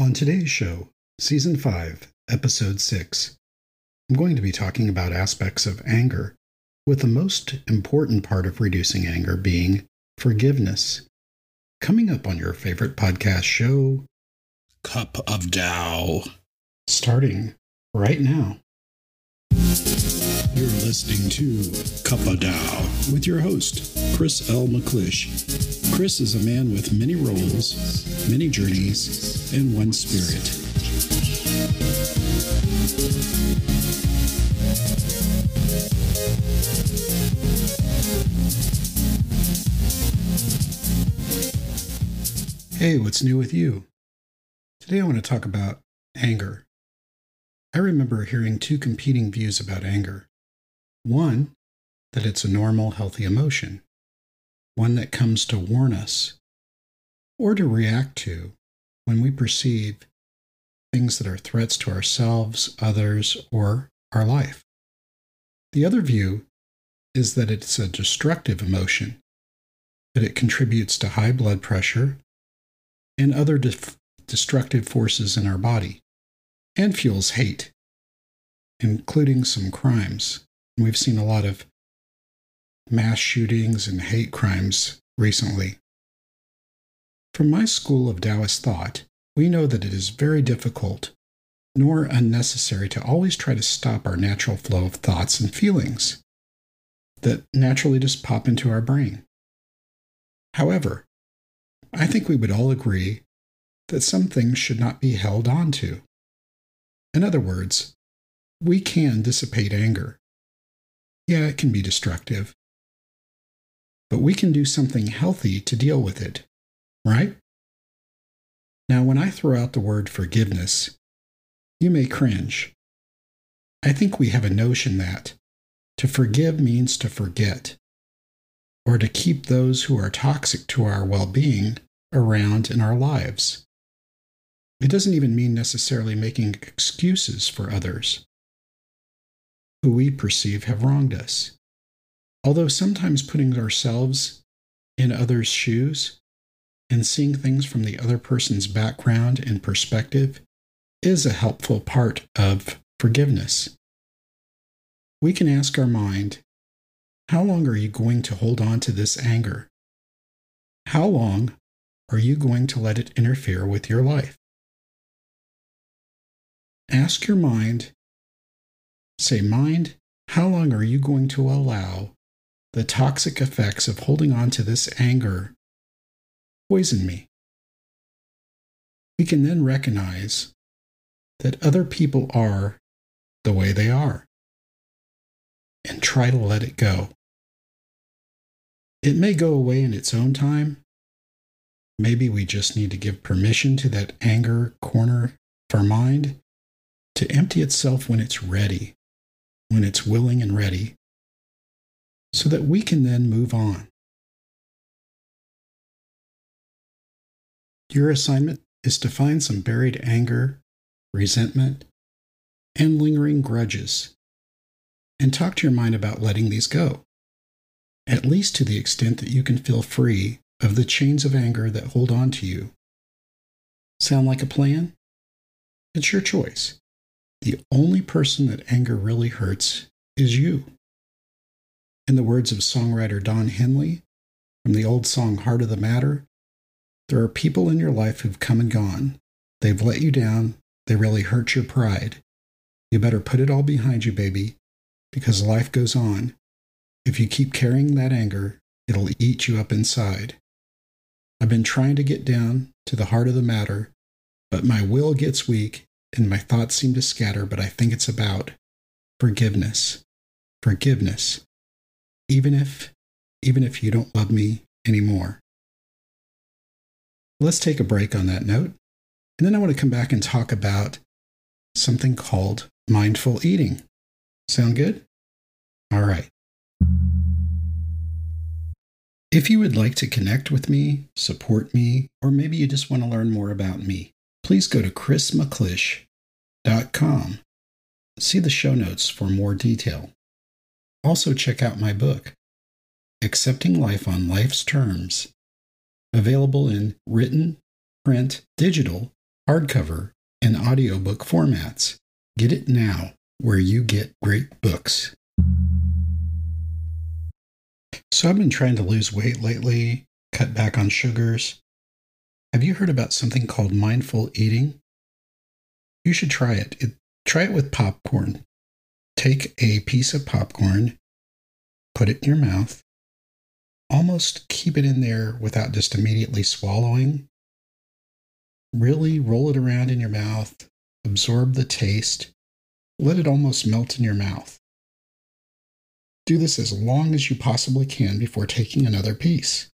On today's show, Season 5, Episode 6, I'm going to be talking about aspects of anger, with the most important part of reducing anger being forgiveness. Coming up on your favorite podcast show, Cup of Tao. starting right now. You're listening to Cup of Tao with your host, Chris L. McClish. Chris is a man with many roles, many journeys, and one spirit. Hey, what's new with you? Today I want to talk about anger. I remember hearing two competing views about anger. One, that it's a normal, healthy emotion, one that comes to warn us or to react to when we perceive things that are threats to ourselves, others, or our life. The other view is that it's a destructive emotion, that it contributes to high blood pressure and other def- destructive forces in our body, and fuels hate, including some crimes. We've seen a lot of mass shootings and hate crimes recently. From my school of Taoist thought, we know that it is very difficult nor unnecessary to always try to stop our natural flow of thoughts and feelings that naturally just pop into our brain. However, I think we would all agree that some things should not be held on to. In other words, we can dissipate anger. Yeah, it can be destructive. But we can do something healthy to deal with it, right? Now, when I throw out the word forgiveness, you may cringe. I think we have a notion that to forgive means to forget or to keep those who are toxic to our well being around in our lives. It doesn't even mean necessarily making excuses for others who we perceive have wronged us. Although sometimes putting ourselves in others' shoes and seeing things from the other person's background and perspective is a helpful part of forgiveness. We can ask our mind how long are you going to hold on to this anger? How long are you going to let it interfere with your life? Ask your mind, say, Mind, how long are you going to allow the toxic effects of holding on to this anger poison me? We can then recognize that other people are the way they are and try to let it go. It may go away in its own time. Maybe we just need to give permission to that anger corner of our mind to empty itself when it's ready, when it's willing and ready, so that we can then move on. Your assignment is to find some buried anger, resentment, and lingering grudges, and talk to your mind about letting these go at least to the extent that you can feel free of the chains of anger that hold on to you. Sound like a plan? It's your choice. The only person that anger really hurts is you. In the words of songwriter Don Henley from the old song Heart of the Matter, there are people in your life who've come and gone. They've let you down. They really hurt your pride. You better put it all behind you, baby, because life goes on if you keep carrying that anger, it'll eat you up inside. I've been trying to get down to the heart of the matter, but my will gets weak and my thoughts seem to scatter, but I think it's about forgiveness. Forgiveness. Even if even if you don't love me anymore. Let's take a break on that note. And then I want to come back and talk about something called mindful eating. Sound good? All right. If you would like to connect with me, support me, or maybe you just want to learn more about me, please go to chrismcclish.com. See the show notes for more detail. Also, check out my book, Accepting Life on Life's Terms, available in written, print, digital, hardcover, and audiobook formats. Get it now where you get great books. So, I've been trying to lose weight lately, cut back on sugars. Have you heard about something called mindful eating? You should try it. it try it with popcorn. Take a piece of popcorn, put it in your mouth, almost keep it in there without just immediately swallowing. Really roll it around in your mouth, absorb the taste, let it almost melt in your mouth. Do this as long as you possibly can before taking another piece.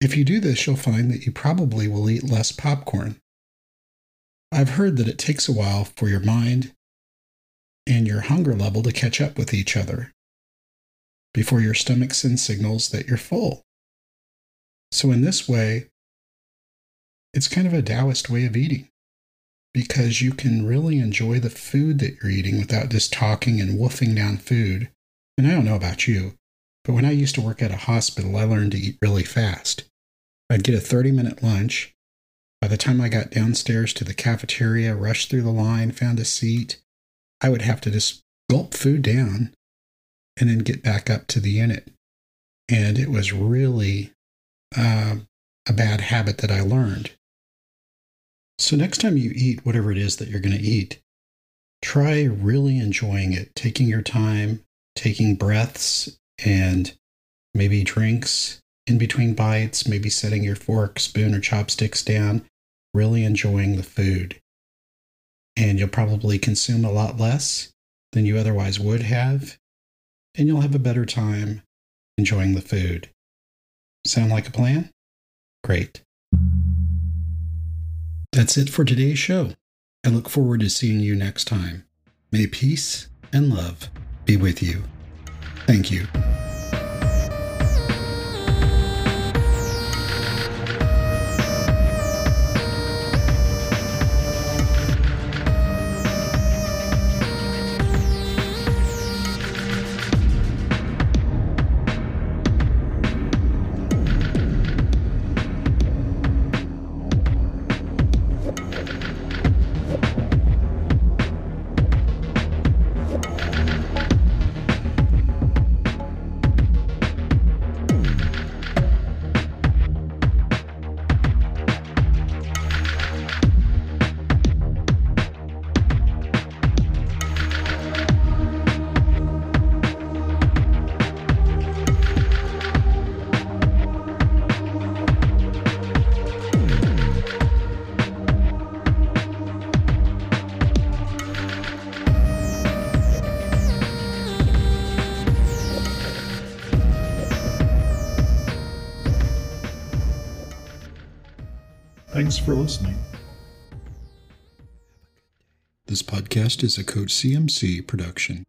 If you do this, you'll find that you probably will eat less popcorn. I've heard that it takes a while for your mind and your hunger level to catch up with each other before your stomach sends signals that you're full. So, in this way, it's kind of a Taoist way of eating because you can really enjoy the food that you're eating without just talking and wolfing down food. And I don't know about you, but when I used to work at a hospital, I learned to eat really fast. I'd get a 30 minute lunch. By the time I got downstairs to the cafeteria, rushed through the line, found a seat, I would have to just gulp food down and then get back up to the unit. And it was really uh, a bad habit that I learned. So, next time you eat whatever it is that you're going to eat, try really enjoying it, taking your time, taking breaths and maybe drinks in between bites, maybe setting your fork, spoon, or chopsticks down, really enjoying the food. And you'll probably consume a lot less than you otherwise would have, and you'll have a better time enjoying the food. Sound like a plan? Great. That's it for today's show. I look forward to seeing you next time. May peace and love be with you. Thank you. Thanks for listening. This podcast is a Coach CMC production.